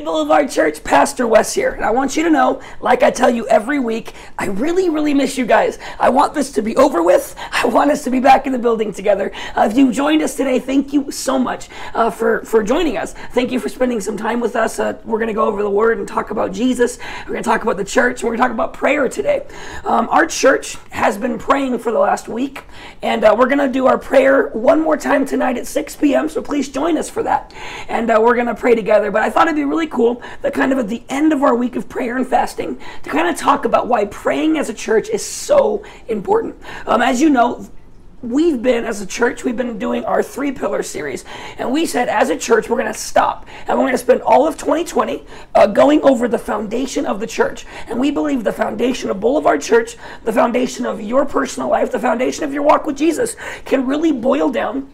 Hey Boulevard Church, Pastor Wes here. And I want you to know, like I tell you every week, I really, really miss you guys. I want this to be over with. I want us to be back in the building together. Uh, if you joined us today, thank you so much uh, for, for joining us. Thank you for spending some time with us. Uh, we're going to go over the Word and talk about Jesus. We're going to talk about the church. We're going to talk about prayer today. Um, our church has been praying for the last week, and uh, we're going to do our prayer one more time tonight at 6 p.m., so please join us for that. And uh, we're going to pray together. But I thought it'd be really cool that kind of at the end of our week of prayer and fasting to kind of talk about why praying as a church is so important. Um, as you know, we've been as a church we've been doing our three pillar series. And we said as a church we're going to stop. And we're going to spend all of 2020 uh, going over the foundation of the church. And we believe the foundation of boulevard church the foundation of your personal life the foundation of your walk with jesus can really boil down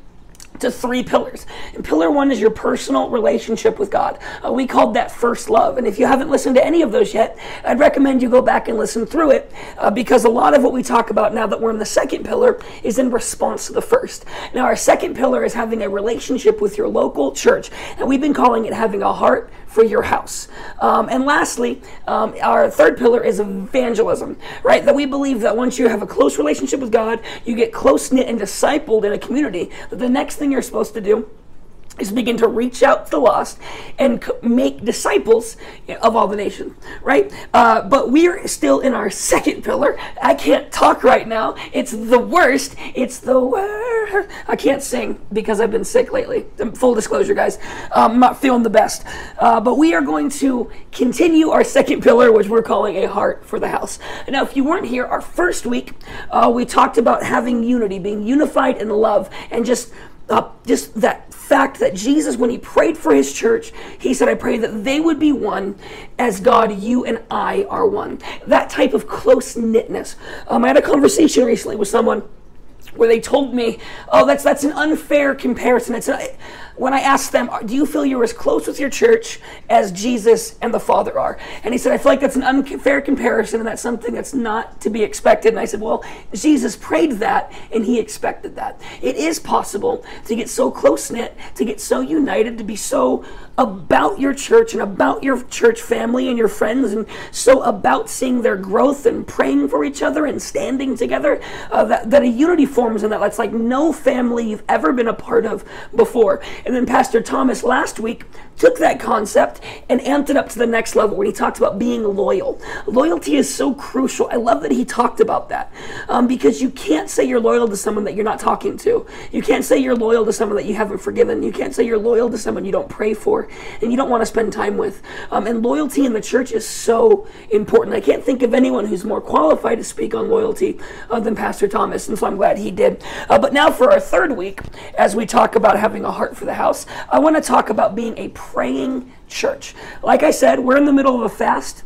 to three pillars. And pillar one is your personal relationship with God. Uh, we called that first love. And if you haven't listened to any of those yet, I'd recommend you go back and listen through it uh, because a lot of what we talk about now that we're in the second pillar is in response to the first. Now, our second pillar is having a relationship with your local church. And we've been calling it having a heart for your house. Um, and lastly, um, our third pillar is evangelism, right? That we believe that once you have a close relationship with God, you get close knit and discipled in a community, that the next thing you're supposed to do is begin to reach out to the lost and make disciples of all the nations, right? Uh, but we're still in our second pillar. I can't talk right now. It's the worst. It's the worst. I can't sing because I've been sick lately. Full disclosure, guys. Um, I'm not feeling the best. Uh, but we are going to continue our second pillar, which we're calling a heart for the house. Now, if you weren't here, our first week, uh, we talked about having unity, being unified in love, and just uh, just that fact that Jesus, when he prayed for his church, he said, I pray that they would be one as God, you and I are one. That type of close knitness. Um, I had a conversation recently with someone where they told me, "Oh, that's that's an unfair comparison." It's a, when I asked them, "Do you feel you're as close with your church as Jesus and the Father are?" And he said, "I feel like that's an unfair comparison, and that's something that's not to be expected." And I said, "Well, Jesus prayed that, and he expected that. It is possible to get so close knit, to get so united, to be so about your church and about your church family and your friends, and so about seeing their growth and praying for each other and standing together, uh, that that a unity forms in that. That's like no family you've ever been a part of before." And then Pastor Thomas last week took that concept and amped it up to the next level when he talked about being loyal. Loyalty is so crucial. I love that he talked about that um, because you can't say you're loyal to someone that you're not talking to. You can't say you're loyal to someone that you haven't forgiven. You can't say you're loyal to someone you don't pray for and you don't want to spend time with. Um, and loyalty in the church is so important. I can't think of anyone who's more qualified to speak on loyalty uh, than Pastor Thomas, and so I'm glad he did. Uh, but now for our third week, as we talk about having a heart for the house, I want to talk about being a praying church. Like I said, we're in the middle of a fast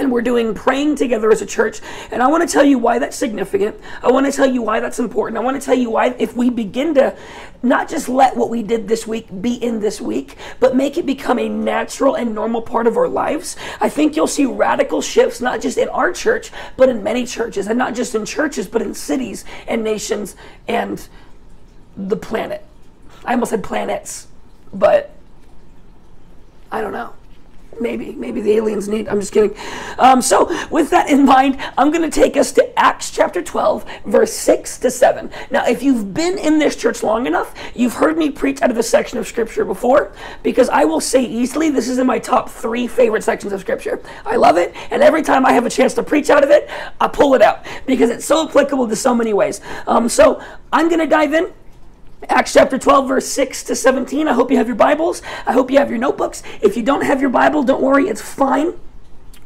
and we're doing praying together as a church. And I want to tell you why that's significant. I want to tell you why that's important. I want to tell you why, if we begin to not just let what we did this week be in this week, but make it become a natural and normal part of our lives, I think you'll see radical shifts, not just in our church, but in many churches. And not just in churches, but in cities and nations and the planet. I almost said planets, but I don't know. Maybe, maybe the aliens need. I'm just kidding. Um, so, with that in mind, I'm going to take us to Acts chapter 12, verse 6 to 7. Now, if you've been in this church long enough, you've heard me preach out of this section of scripture before, because I will say easily this is in my top three favorite sections of scripture. I love it, and every time I have a chance to preach out of it, I pull it out because it's so applicable to so many ways. Um, so, I'm going to dive in. Acts chapter 12, verse 6 to 17. I hope you have your Bibles. I hope you have your notebooks. If you don't have your Bible, don't worry, it's fine.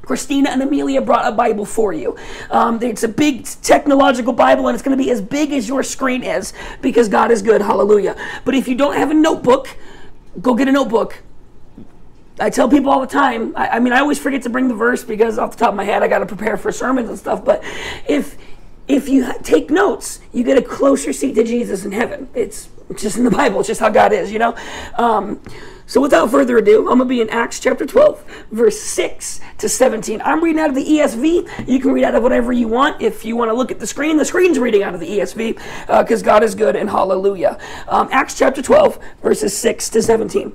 Christina and Amelia brought a Bible for you. Um, it's a big technological Bible, and it's going to be as big as your screen is because God is good. Hallelujah. But if you don't have a notebook, go get a notebook. I tell people all the time, I, I mean, I always forget to bring the verse because off the top of my head, I got to prepare for sermons and stuff. But if if you take notes, you get a closer seat to Jesus in heaven. It's just in the Bible. It's just how God is, you know. Um, so without further ado, I'm gonna be in Acts chapter 12, verse 6 to 17. I'm reading out of the ESV. You can read out of whatever you want. If you want to look at the screen, the screen's reading out of the ESV because uh, God is good and hallelujah. Um, Acts chapter 12, verses 6 to 17.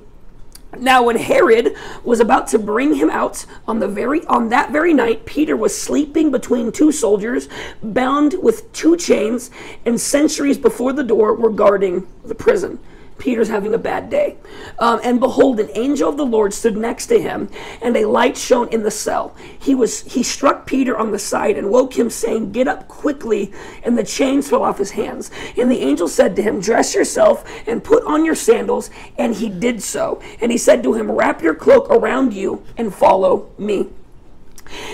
Now, when Herod was about to bring him out on the very on that very night, Peter was sleeping between two soldiers, bound with two chains, and sentries before the door were guarding the prison. Peter's having a bad day. Um, and behold, an angel of the Lord stood next to him, and a light shone in the cell. He was he struck Peter on the side and woke him, saying, "Get up quickly!" And the chains fell off his hands. And the angel said to him, "Dress yourself and put on your sandals." And he did so. And he said to him, "Wrap your cloak around you and follow me."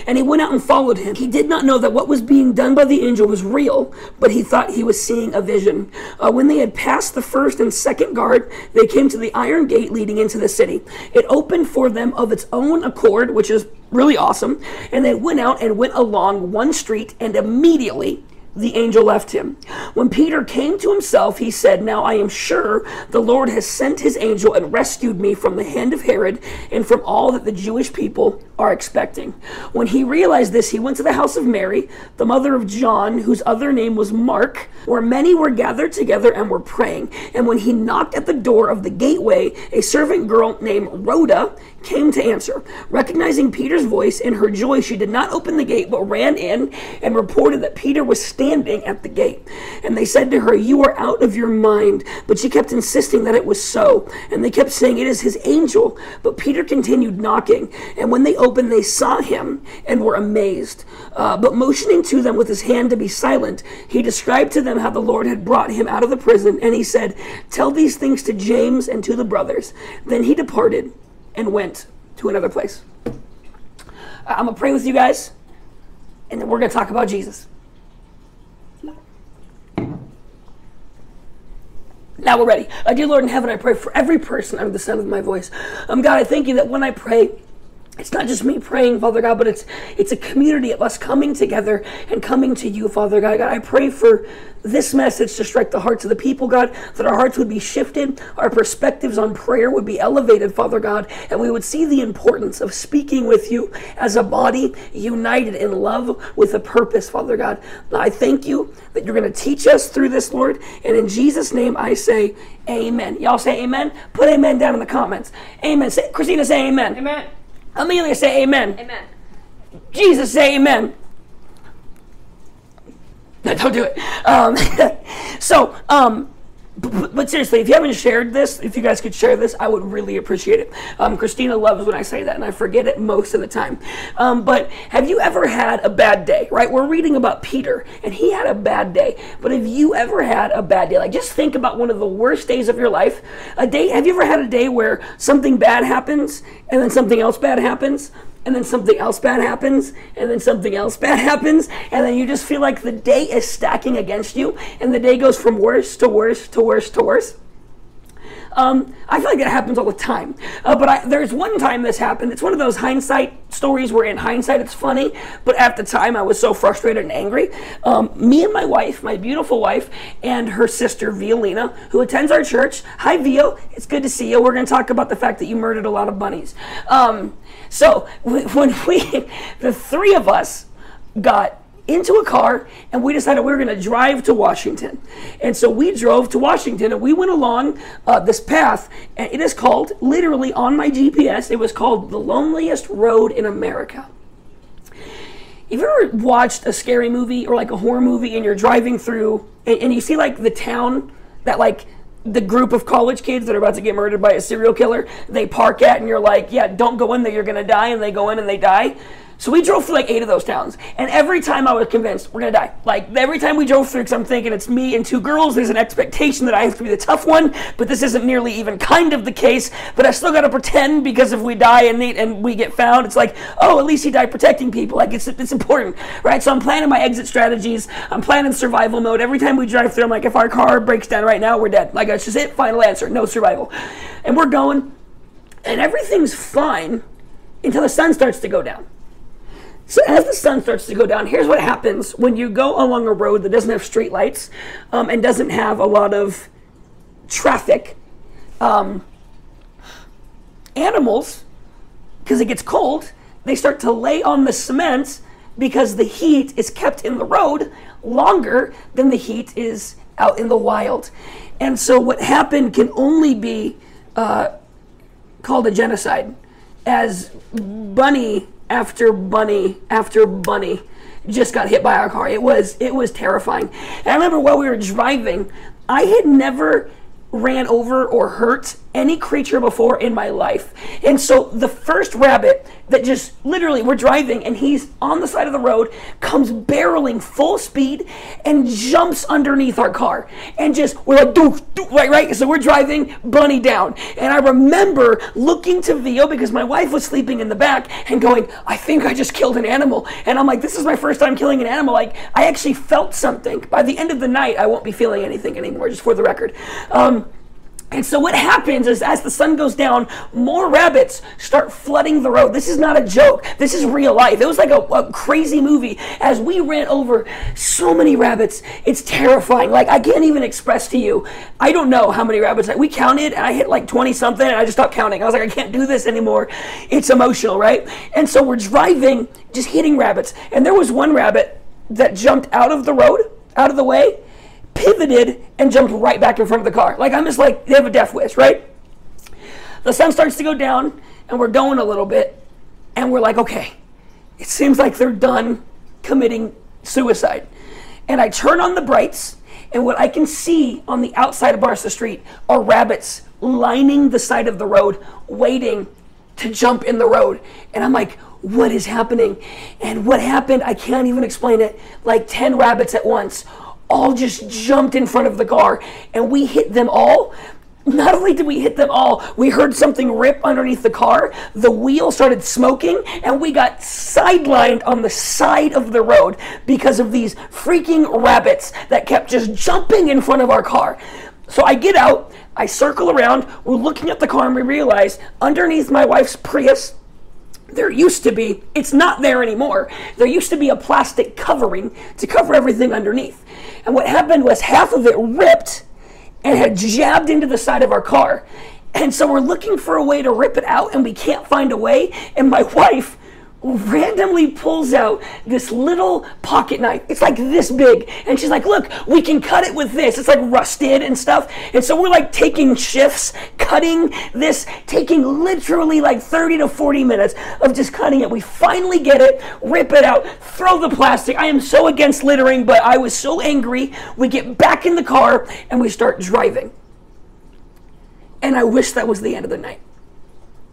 And he went out and followed him. He did not know that what was being done by the angel was real, but he thought he was seeing a vision. Uh, when they had passed the first and second guard, they came to the iron gate leading into the city. It opened for them of its own accord, which is really awesome. And they went out and went along one street, and immediately the angel left him. When Peter came to himself, he said, Now I am sure the Lord has sent his angel and rescued me from the hand of Herod and from all that the Jewish people are expecting. When he realized this, he went to the house of Mary, the mother of John, whose other name was Mark, where many were gathered together and were praying. And when he knocked at the door of the gateway, a servant girl named Rhoda came to answer. Recognizing Peter's voice in her joy, she did not open the gate, but ran in and reported that Peter was standing at the gate. And they said to her, You are out of your mind. But she kept insisting that it was so. And they kept saying, It is his angel. But Peter continued knocking. And when they opened, they saw him and were amazed. Uh, but motioning to them with his hand to be silent, he described to them how the Lord had brought him out of the prison. And he said, Tell these things to James and to the brothers. Then he departed and went to another place. I'm going to pray with you guys, and then we're going to talk about Jesus. Now we're ready. Uh, dear Lord in heaven, I pray for every person under the sound of my voice. Um, God, I thank you that when I pray, it's not just me praying, Father God, but it's it's a community of us coming together and coming to you, Father God. God, I pray for this message to strike the hearts of the people, God, that our hearts would be shifted, our perspectives on prayer would be elevated, Father God, and we would see the importance of speaking with you as a body united in love with a purpose, Father God. I thank you that you're going to teach us through this, Lord, and in Jesus' name I say amen. Y'all say amen? Put amen down in the comments. Amen. Say, Christina, say amen. Amen. Amelia, say amen. Amen. Jesus, say amen. No, don't do it. Um, so, um, but, but, seriously, if you haven't shared this, if you guys could share this, I would really appreciate it. Um, Christina loves when I say that, and I forget it most of the time. Um, but have you ever had a bad day, right? We're reading about Peter, and he had a bad day. But have you ever had a bad day? Like, just think about one of the worst days of your life. A day, have you ever had a day where something bad happens, and then something else bad happens? And then something else bad happens, and then something else bad happens, and then you just feel like the day is stacking against you, and the day goes from worse to worse to worse to worse. Um, I feel like that happens all the time. Uh, but I, there's one time this happened. It's one of those hindsight stories where, in hindsight, it's funny, but at the time, I was so frustrated and angry. Um, me and my wife, my beautiful wife, and her sister, Violina, who attends our church. Hi, Vio. It's good to see you. We're going to talk about the fact that you murdered a lot of bunnies. Um, so, when we, the three of us got into a car and we decided we were going to drive to Washington. And so we drove to Washington and we went along uh, this path. And it is called, literally on my GPS, it was called the loneliest road in America. Have you ever watched a scary movie or like a horror movie and you're driving through and, and you see like the town that like the group of college kids that are about to get murdered by a serial killer they park at and you're like yeah don't go in there you're gonna die and they go in and they die so we drove through like eight of those towns, and every time I was convinced we're gonna die. Like every time we drove through, because I'm thinking it's me and two girls. There's an expectation that I have to be the tough one, but this isn't nearly even kind of the case. But I still gotta pretend because if we die and and we get found, it's like, oh, at least he died protecting people. Like it's it's important, right? So I'm planning my exit strategies. I'm planning survival mode. Every time we drive through, I'm like, if our car breaks down right now, we're dead. Like that's just it. Final answer. No survival. And we're going, and everything's fine until the sun starts to go down. So as the sun starts to go down, here's what happens when you go along a road that doesn't have street lights um, and doesn't have a lot of traffic. Um, animals, because it gets cold, they start to lay on the cement because the heat is kept in the road longer than the heat is out in the wild. And so what happened can only be uh, called a genocide as bunny after bunny after bunny just got hit by our car. It was it was terrifying. And I remember while we were driving, I had never ran over or hurt any creature before in my life. And so the first rabbit that just literally we're driving and he's on the side of the road, comes barreling full speed and jumps underneath our car. And just we're like doof, doof, right, right? So we're driving bunny down. And I remember looking to Vio because my wife was sleeping in the back and going, I think I just killed an animal. And I'm like, this is my first time killing an animal. Like I actually felt something. By the end of the night, I won't be feeling anything anymore, just for the record. Um, and so what happens is as the sun goes down, more rabbits start flooding the road. This is not a joke. This is real life. It was like a, a, crazy movie. As we ran over so many rabbits, it's terrifying. Like I can't even express to you. I don't know how many rabbits. Like, We counted and I hit like 20 something and I just stopped counting. I was like, I can't do this anymore. It's emotional, right? And so we're driving, just hitting rabbits. And there was one rabbit that jumped out of the road, out of the way, pivoted and jumped right back in front of the car. Like I'm just like they have a death wish, right? The sun starts to go down and we're going a little bit and we're like, okay, it seems like they're done committing suicide. And I turn on the brights and what I can see on the outside of Barca Street are rabbits lining the side of the road waiting to jump in the road. And I'm like, what is happening? And what happened, I can't even explain it. Like 10 rabbits at once all just jumped in front of the car and we hit them all. Not only did we hit them all, we heard something rip underneath the car. The wheel started smoking, and we got sidelined on the side of the road because of these freaking rabbits that kept just jumping in front of our car. So I get out, I circle around, we're looking at the car, and we realize underneath my wife's Prius, there used to be, it's not there anymore. There used to be a plastic covering to cover everything underneath. And what happened was half of it ripped and had jabbed into the side of our car. And so we're looking for a way to rip it out and we can't find a way. And my wife randomly pulls out this little pocket knife. It's like this big. And she's like, look, we can cut it with this. It's like rusted and stuff. And so we're like taking shifts, cutting this, taking literally like 30 to 40 minutes of just cutting it. We finally get it, rip it out, throw the plastic. I am so against littering, but I was so angry. We get back in the car and we start driving. And I wish that was the end of the night.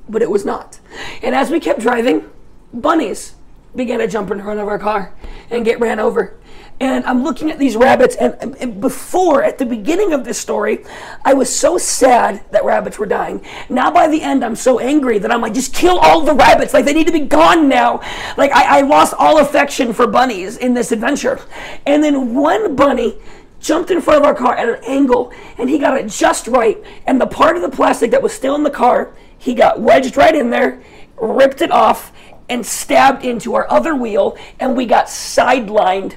But it was not. And as we kept driving, bunnies began to jump in front of our car and get ran over. And I'm looking at these rabbits, and, and, before, at the beginning of this story, I was so sad that rabbits were dying. Now, by the end, I'm so angry that I'm like, just kill all the rabbits. Like, they need to be gone now. Like, I, I lost all affection for bunnies in this adventure. And then one bunny jumped in front of our car at an angle, and he got it just right. And the part of the plastic that was still in the car, he got wedged right in there, ripped it off, and stabbed into our other wheel, and we got sidelined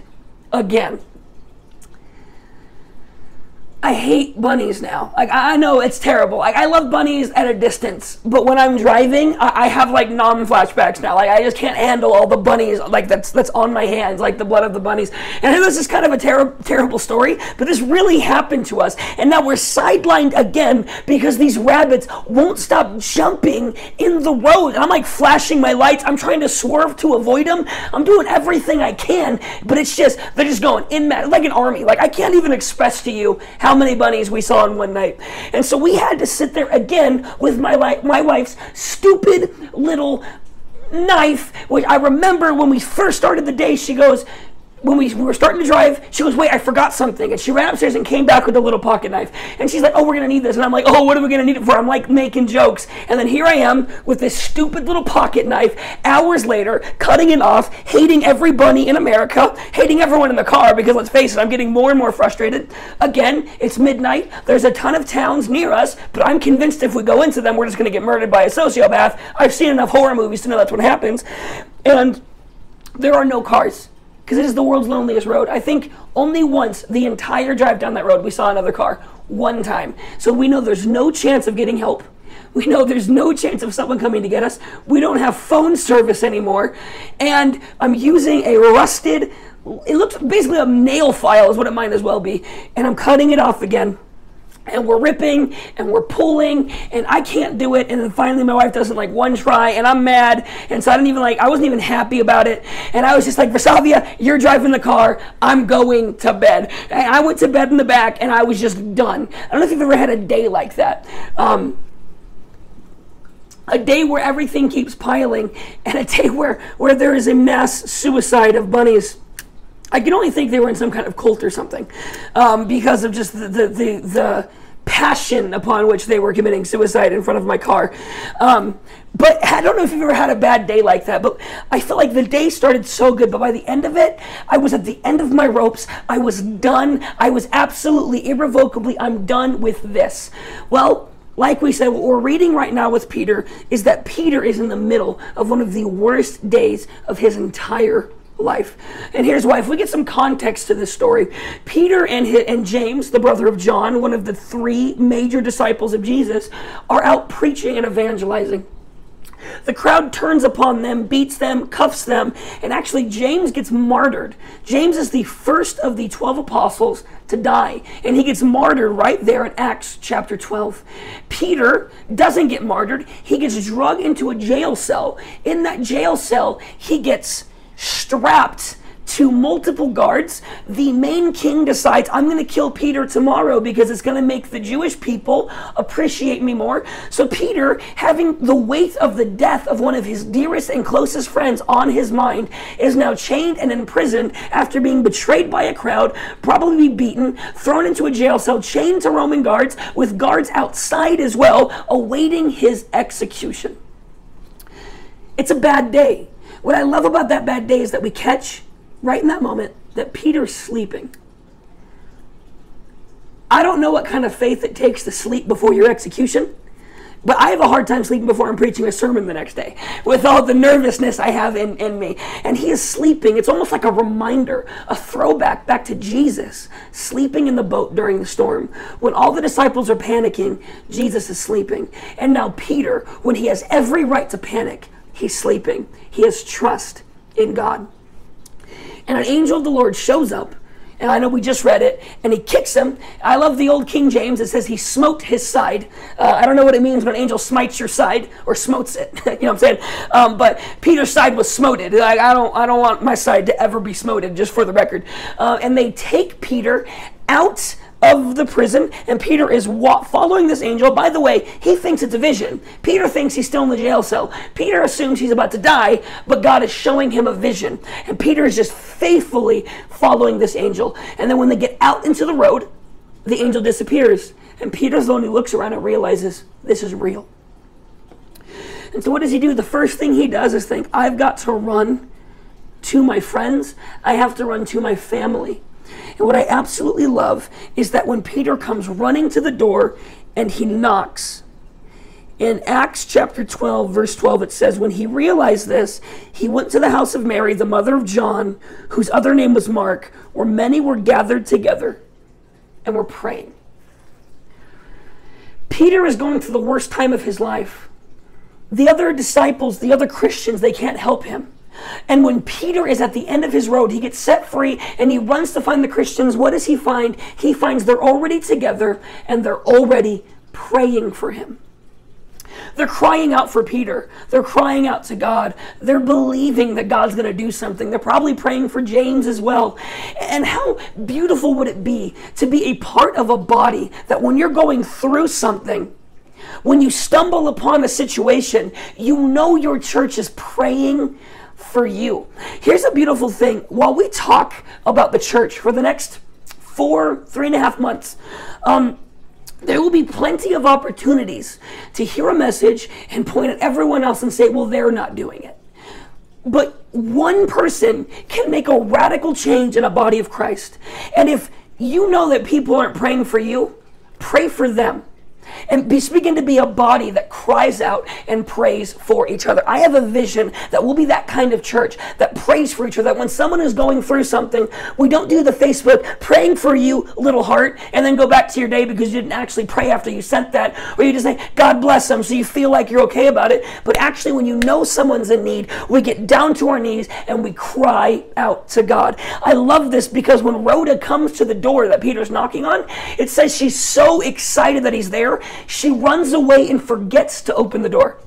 again. I hate bunnies now. Like I know it's terrible. Like I love bunnies at a distance, but when I'm driving, I, I have like non flashbacks now. Like I just can't handle all the bunnies like that's that's on my hands, like the blood of the bunnies. And I know this is kind of a ter- terrible story, but this really happened to us, and now we're sidelined again because these rabbits won't stop jumping in the road. And I'm like flashing my lights. I'm trying to swerve to avoid them. I'm doing everything I can, but it's just they're just going in mad like an army. Like I can't even express to you how many bunnies we saw in one night. And so we had to sit there again with my, wife, my wife's stupid little knife, which I remember when we first started the day, she goes, when we, were starting to drive, she goes, Wait, I forgot something. And she ran upstairs and came back with a little pocket knife. And she's like, Oh, we're going to need this. And I'm like, Oh, what are we going to need it for? I'm like making jokes. And then here I am with this stupid little pocket knife, hours later, cutting it off, hating every bunny in America, hating everyone in the car because let's face it, I'm getting more and more frustrated. Again, it's midnight. There's a ton of towns near us, but I'm convinced if we go into them, we're just going to get murdered by a sociopath. I've seen enough horror movies to know that's what happens. And there are no cars because it is the world's loneliest road. I think only once the entire drive down that road we saw another car. One time. So we know there's no chance of getting help. We know there's no chance of someone coming to get us. We don't have phone service anymore. And I'm using a rusted, it looks basically a nail file, is what it might as well be. And I'm cutting it off again. And we're ripping and we're pulling and I can't do it. And then finally my wife doesn't like one try and I'm mad. And so I didn't even like, I wasn't even happy about it. And I was just like, Versavia, you're driving the car. I'm going to bed. And I went to bed in the back and I was just done. I don't know if you've ever had a day like that. Um, a day where everything keeps piling and a day where, where there is a mass suicide of bunnies. I can only think they were in some kind of cult or something um, because of just the, the, the, the, passion upon which they were committing suicide in front of my car. Um, but I don't know if you've ever had a bad day like that, but I felt like the day started so good, but by the end of it, I was at the end of my ropes. I was done. I was absolutely irrevocably, I'm done with this. Well, like we said, what we're reading right now with Peter is that Peter is in the middle of one of the worst days of his entire life. And here's why. If we get some context to this story, Peter and, his, and James, the brother of John, one of the three major disciples of Jesus, are out preaching and evangelizing. The crowd turns upon them, beats them, cuffs them, and actually James gets martyred. James is the first of the 12 apostles to die, and he gets martyred right there in Acts chapter 12. Peter doesn't get martyred, he gets drugged into a jail cell. In that jail cell, he gets strapped to multiple guards. The main king decides, I'm going to kill Peter tomorrow because it's going to make the Jewish people appreciate me more. So, Peter, having the weight of the death of one of his dearest and closest friends on his mind, is now chained and imprisoned after being betrayed by a crowd, probably beaten, thrown into a jail cell, chained to Roman guards, with guards outside as well, awaiting his execution. It's a bad day. What I love about that bad day is that we catch right in that moment that Peter's sleeping. I don't know what kind of faith it takes to sleep before your execution, but I have a hard time sleeping before I'm preaching a sermon the next day with all the nervousness I have in, in me. And he is sleeping. It's almost like a reminder, a throwback back to Jesus sleeping in the boat during the storm. When all the disciples are panicking, Jesus is sleeping. And now Peter, when he has every right to panic, he's sleeping. He has trust in God. And an angel of the Lord shows up, and I know we just read it, and he kicks him. I love the old King James. It says he smote his side. Uh, I don't know what it means when an angel smites your side or smotes it. you know what I'm saying? Um, but Peter's side was smoted. I, I, don't, I don't want my side to ever be smoted, just for the record. Uh, and they take Peter out of the prison, and Peter is wa- following this angel. By the way, he thinks it's a vision. Peter thinks he's still in the jail cell. Peter assumes he's about to die, but God is showing him a vision. And Peter is just faithfully following this angel. And then when they get out into the road, the angel disappears. And Peter's the one who looks around and realizes this is real. And so, what does he do? The first thing he does is think, I've got to run to my friends, I have to run to my family. And what I absolutely love is that when Peter comes running to the door and he knocks, in Acts chapter 12, verse 12, it says, When he realized this, he went to the house of Mary, the mother of John, whose other name was Mark, where many were gathered together and were praying. Peter is going through the worst time of his life. The other disciples, the other Christians, they can't help him. And when Peter is at the end of his road, he gets set free and he runs to find the Christians. What does he find? He finds they're already together and they're already praying for him. They're crying out for Peter. They're crying out to God. They're believing that God's going to do something. They're probably praying for James as well. And how beautiful would it be to be a part of a body that when you're going through something, when you stumble upon a situation, you know your church is praying for you. Here's a beautiful thing. While we talk about the church for the next four, three and a half months, um, there will be plenty of opportunities to hear a message and point at everyone else and say, well, they're not doing it. But one person can make a radical change in a body of Christ. And if you know that people aren't praying for you, pray for them. And be, begin to be a body that cries out and prays for each other. I have a vision that we'll be that kind of church that prays for each other. That when someone is going through something, we don't do the Facebook praying for you, little heart, and then go back to your day because you didn't actually pray after you sent that, or you just say, God bless them, so you feel like you're okay about it. But actually, when you know someone's in need, we get down to our knees and we cry out to God. I love this because when Rhoda comes to the door that Peter's knocking on, it says she's so excited that he's there she runs away and forgets to open the door.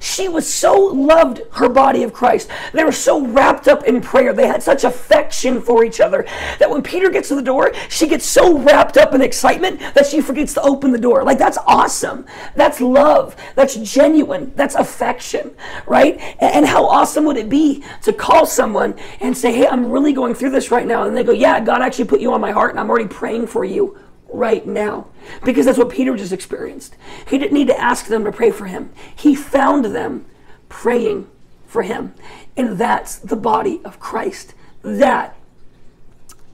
She was so loved her body of Christ. They were so wrapped up in prayer. They had such affection for each other that when Peter gets to the door, she gets so wrapped up in excitement that she forgets to open the door. Like that's awesome. That's love. That's genuine. That's affection, right? And how awesome would it be to call someone and say, "Hey, I'm really going through this right now." And they go, "Yeah, God actually put you on my heart and I'm already praying for you right now. Because that's what Peter just experienced. He didn't need to ask them to pray for him, he found them praying for him. And that's the body of Christ. That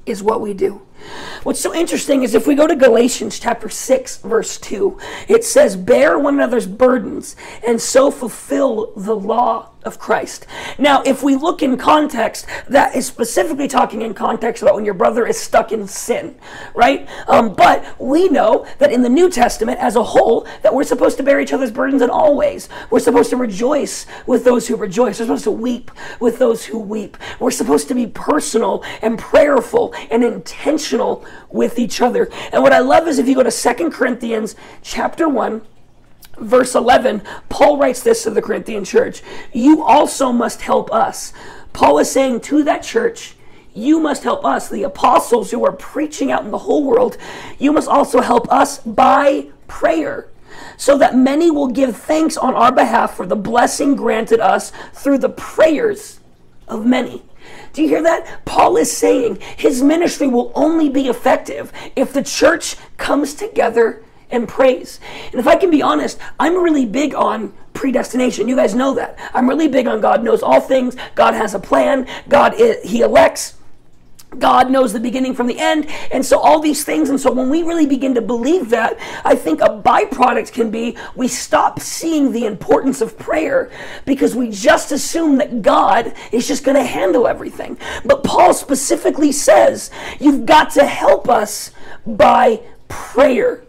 is what we do. What's so interesting is if we go to Galatians chapter 6, verse 2, it says, Bear one another's burdens and so fulfill the law of Christ. Now, if we look in context, that is specifically talking in context about when your brother is stuck in sin, right? Um, but we know that in the New Testament as a whole, that we're supposed to bear each other's burdens in all ways. We're supposed to rejoice with those who rejoice. We're supposed to weep with those who weep. We're supposed to be personal and prayerful and intentional with each other. And what I love is if you go to Second Corinthians chapter 1, verse 11, Paul writes this to the Corinthian church You also must help us. Paul is saying to that church, you must help us, the apostles who are preaching out in the whole world. You must also help us by prayer, so that many will give thanks on our behalf for the blessing granted us through the prayers of many. Do you hear that? Paul is saying his ministry will only be effective if the church comes together and prays. And if I can be honest, I'm really big on predestination. You guys know that. I'm really big on God knows all things. God has a plan. God is, he elects. God knows the beginning from the end. And so all these things. And so when we really begin to believe that, I think a byproduct can be we stop seeing the importance of prayer because we just assume that God is just going to handle everything. But Paul specifically says you've got to help us by prayer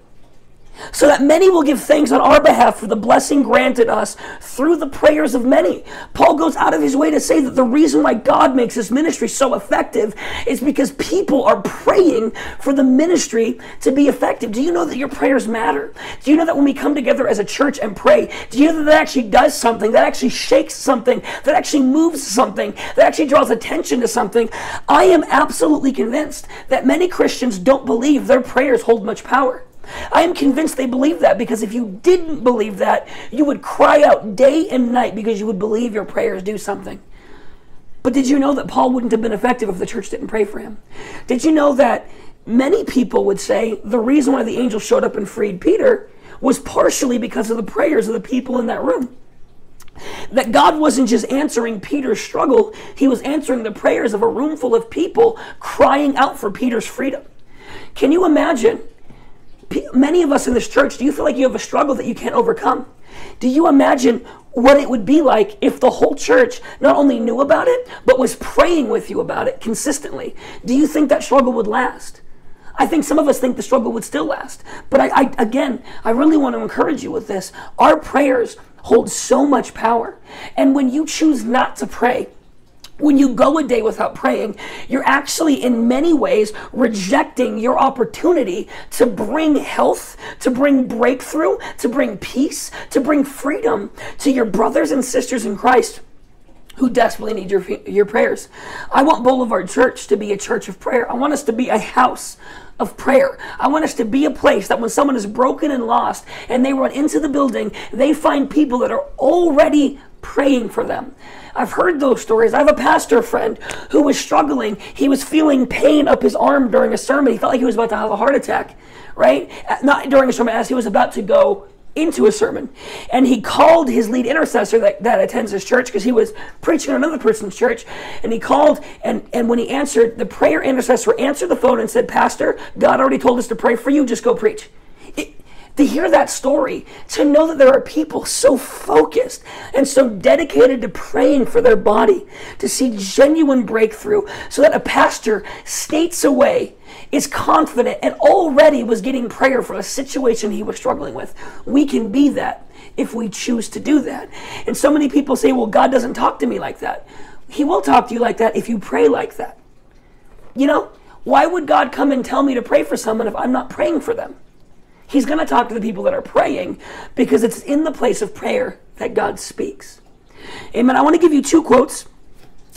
so that many will give thanks on our behalf for the blessing granted us through the prayers of many. Paul goes out of his way to say that the reason why God makes this ministry so effective is because people are praying for the ministry to be effective. Do you know that your prayers matter? Do you know that when we come together as a church and pray, do you know that that actually does something, that actually shakes something, that actually moves something, that actually draws attention to something? I am absolutely convinced that many Christians don't believe their prayers hold much power. I am convinced they believe that because if you didn't believe that, you would cry out day and night because you would believe your prayers do something. But did you know that Paul wouldn't have been effective if the church didn't pray for him? Did you know that many people would say the reason why the angel showed up and freed Peter was partially because of the prayers of the people in that room? That God wasn't just answering Peter's struggle, he was answering the prayers of a room full of people crying out for Peter's freedom. Can you imagine many of us in this church, do you feel like you have a struggle that you can't overcome? Do you imagine what it would be like if the whole church not only knew about it, but was praying with you about it consistently? Do you think that struggle would last? I think some of us think the struggle would still last. But I, I, again, I really want to encourage you with this. Our prayers hold so much power. And when you choose not to pray, when you go a day without praying, you're actually in many ways rejecting your opportunity to bring health, to bring breakthrough, to bring peace, to bring freedom to your brothers and sisters in Christ who desperately need your, your prayers. I want Boulevard Church to be a church of prayer. I want us to be a house of prayer. I want us to be a place that when someone is broken and lost and they run into the building, they find people that are already praying for them. I've heard those stories. I have a pastor friend who was struggling. He was feeling pain up his arm during a sermon. He felt like he was about to have a heart attack, right? Uh, not during a sermon, as he was about to go into a sermon. And he called his lead intercessor that, that attends his church because he was preaching at another person's church. And he called, and, and when he answered, the prayer intercessor answered the phone and said, Pastor, God already told us to pray for you. Just go preach. To hear that story, to know that there are people so focused and so dedicated to praying for their body, to see genuine breakthrough, so that a pastor states away is confident and already was getting prayer for a situation he was struggling with. We can be that if we choose to do that. And so many people say, well, God doesn't talk to me like that. He will talk to you like that if you pray like that. You know, why would God come and tell me to pray for someone if I'm not praying for them? He's going to talk to the people that are praying because it's in the place of prayer that God speaks. Amen. I want to give you two quotes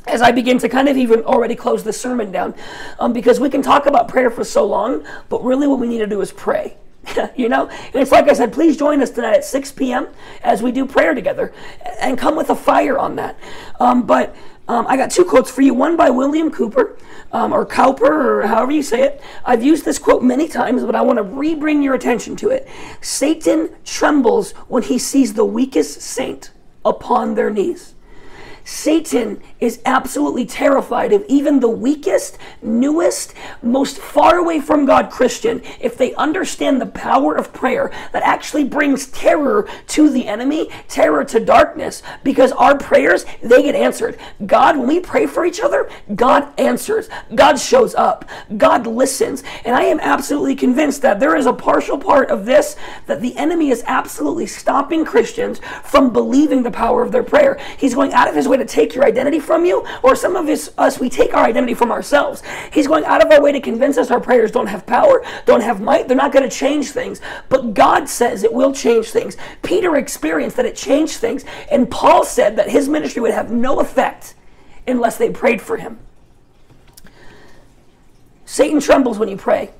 as I begin to kind of even already close the sermon down um, because we can talk about prayer for so long, but really what we need to do is pray. you know? And it's like I said, please join us tonight at 6 p.m. as we do prayer together and come with a fire on that. Um, but um, I got two quotes for you. One by William Cooper, um, or Cowper, or however you say it. I've used this quote many times, but I want to re bring your attention to it. Satan trembles when he sees the weakest saint upon their knees. Satan is absolutely terrified of even the weakest, newest, most far away from God Christian if they understand the power of prayer that actually brings terror to the enemy, terror to darkness, because our prayers, they get answered. God, when we pray for each other, God answers. God shows up. God listens. And I am absolutely convinced that there is a partial part of this that the enemy is absolutely stopping Christians from believing the power of their prayer. He's going out of his way to take your identity from from you, or some of us, us, we take our identity from ourselves. He's going out of our way to convince us our prayers don't have power, don't have might, they're not going to change things. But God says it will change things. Peter experienced that it changed things, and Paul said that his ministry would have no effect unless they prayed for him. Satan trembles when you pray.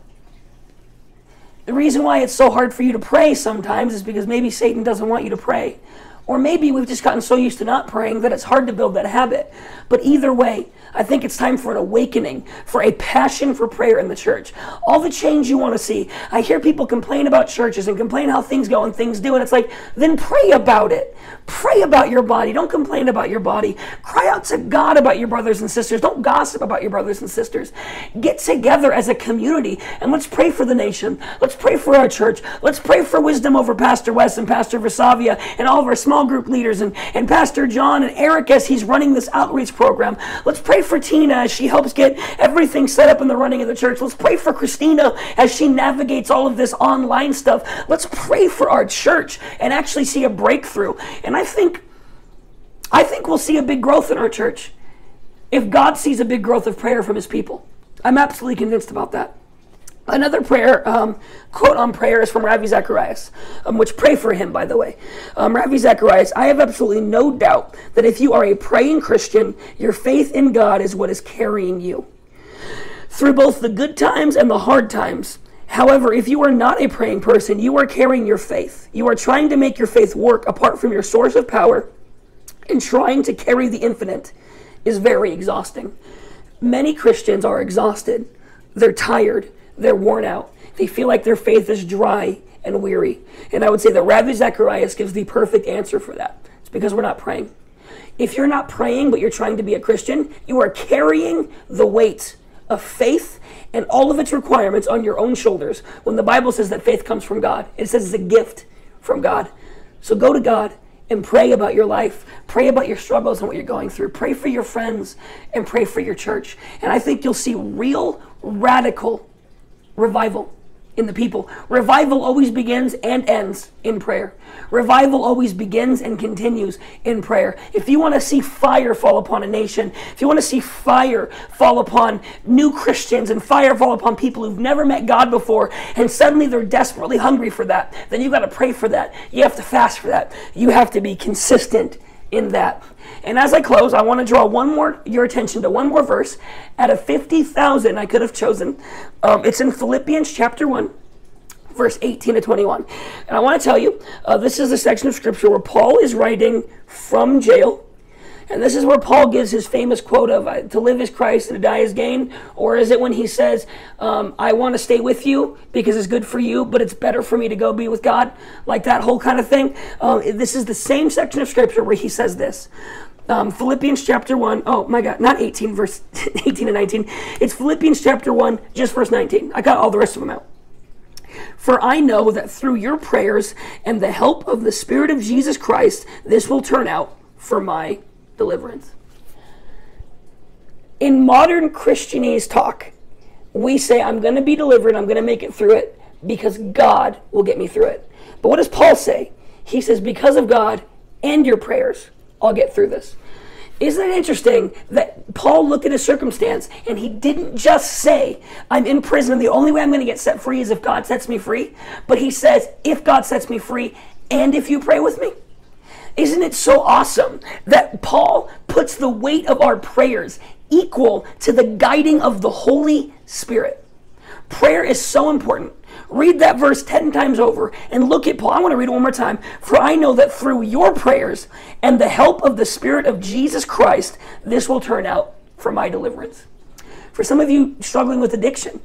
The reason why it's so hard for you to pray sometimes is because maybe Satan doesn't want you to pray. Or maybe we've just gotten so used to not praying that it's hard to build that habit. But either way, I think it's time for an awakening, for a passion for prayer in the church. All the change you want to see. I hear people complain about churches and complain how things go and things do, and it's like, then pray about it. Pray about your body. Don't complain about your body. Cry out to God about your brothers and sisters. Don't gossip about your brothers and sisters. Get together as a community and let's pray for the nation. Let's pray for our church. Let's pray for wisdom over Pastor Wes and Pastor Versavia and all of our small group leaders and, and Pastor John and Eric as he's running this outreach program. Let's pray for Tina as she helps get everything set up in the running of the church. Let's pray for Christina as she navigates all of this online stuff. Let's pray for our church and actually see a breakthrough. And I think I think we'll see a big growth in our church if God sees a big growth of prayer from his people. I'm absolutely convinced about that. Another prayer, um, quote on prayer, is from Ravi Zacharias, um, which pray for him, by the way. Um, Ravi Zacharias, I have absolutely no doubt that if you are a praying Christian, your faith in God is what is carrying you. Through both the good times and the hard times. However, if you are not a praying person, you are carrying your faith. You are trying to make your faith work apart from your source of power, and trying to carry the infinite is very exhausting. Many Christians are exhausted, they're tired they're worn out. They feel like their faith is dry and weary. And I would say that Ravi Zacharias gives the perfect answer for that. It's because we're not praying. If you're not praying, but you're trying to be a Christian, you are carrying the weight of faith and all of its requirements on your own shoulders. When the Bible says that faith comes from God, it says it's a gift from God. So go to God and pray about your life. Pray about your struggles and what you're going through. Pray for your friends and pray for your church. And I think you'll see real, radical revival in the people. Revival always begins and ends in prayer. Revival always begins and continues in prayer. If you want to see fire fall upon a nation, if you want to see fire fall upon new Christians and fire fall upon people who've never met God before, and suddenly they're desperately hungry for that, then you've got to pray for that. You have to fast for that. You have to be consistent in that. And as I close, I want to draw one more your attention to one more verse out of 50,000 I could have chosen. Um, it's in Philippians chapter 1 verse 18 to 21. And I want to tell you, uh, this is a section of scripture where Paul is writing from jail. And this is where Paul gives his famous quote of uh, to live is Christ and to die is gain. Or is it when he says, um, I want to stay with you because it's good for you, but it's better for me to go be with God? Like that whole kind of thing. Um, this is the same section of scripture where he says this um, Philippians chapter 1. Oh my God, not 18, verse 18 and 19. It's Philippians chapter 1, just verse 19. I got all the rest of them out. For I know that through your prayers and the help of the Spirit of Jesus Christ, this will turn out for my deliverance. In modern Christianese talk, we say, I'm going to be delivered, I'm going to make it through it because God will get me through it. But what does Paul say? He says, Because of God and your prayers, I'll get through this. Isn't it interesting that Paul looked at his circumstance and he didn't just say, I'm in prison and the only way I'm going to get set free is if God sets me free, but he says, if God sets me free and if you pray with me. Isn't it so awesome that Paul puts the weight of our prayers equal to the guiding of the Holy Spirit? Prayer is so important. Read that verse 10 times over and look at Paul. I want to read it one more time. For I know that through your prayers and the help of the Spirit of Jesus Christ, this will turn out for my deliverance. For some of you struggling with addiction,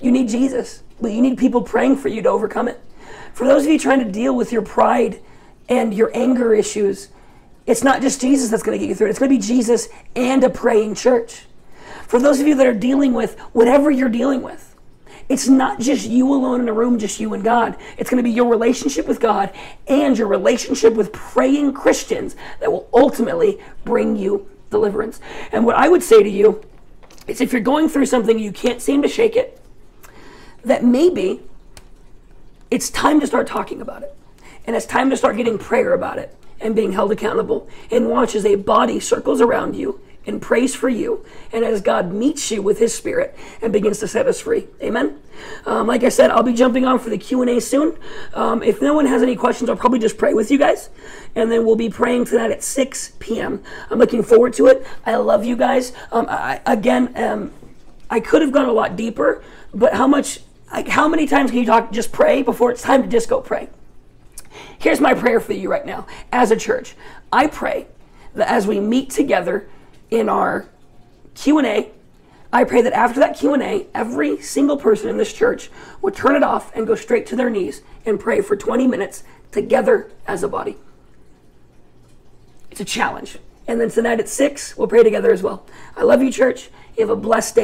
you need Jesus, but you need people praying for you to overcome it. For those of you trying to deal with your pride and your anger issues, it's not just Jesus that's going to get you through it. It's going to be Jesus and a praying church. For those of you that are dealing with whatever you're dealing with, it's not just you alone in a room, just you and God. It's going to be your relationship with God and your relationship with praying Christians that will ultimately bring you deliverance. And what I would say to you is if you're going through something you can't seem to shake it, that maybe it's time to start talking about it. And it's time to start getting prayer about it and being held accountable. And watch as a body circles around you and prays for you, and as God meets you with His Spirit and begins to set us free. Amen. Um, like I said, I'll be jumping on for the Q and A soon. Um, if no one has any questions, I'll probably just pray with you guys, and then we'll be praying tonight at 6 p.m. I'm looking forward to it. I love you guys. Um, I, again, um, I could have gone a lot deeper, but how much? Like, how many times can you talk? Just pray before it's time to go pray. Here's my prayer for you right now, as a church. I pray that as we meet together in our Q&A. I pray that after that Q&A, every single person in this church would turn it off and go straight to their knees and pray for 20 minutes together as a body. It's a challenge. And then tonight at 6, we'll pray together as well. I love you, church. You have a blessed day.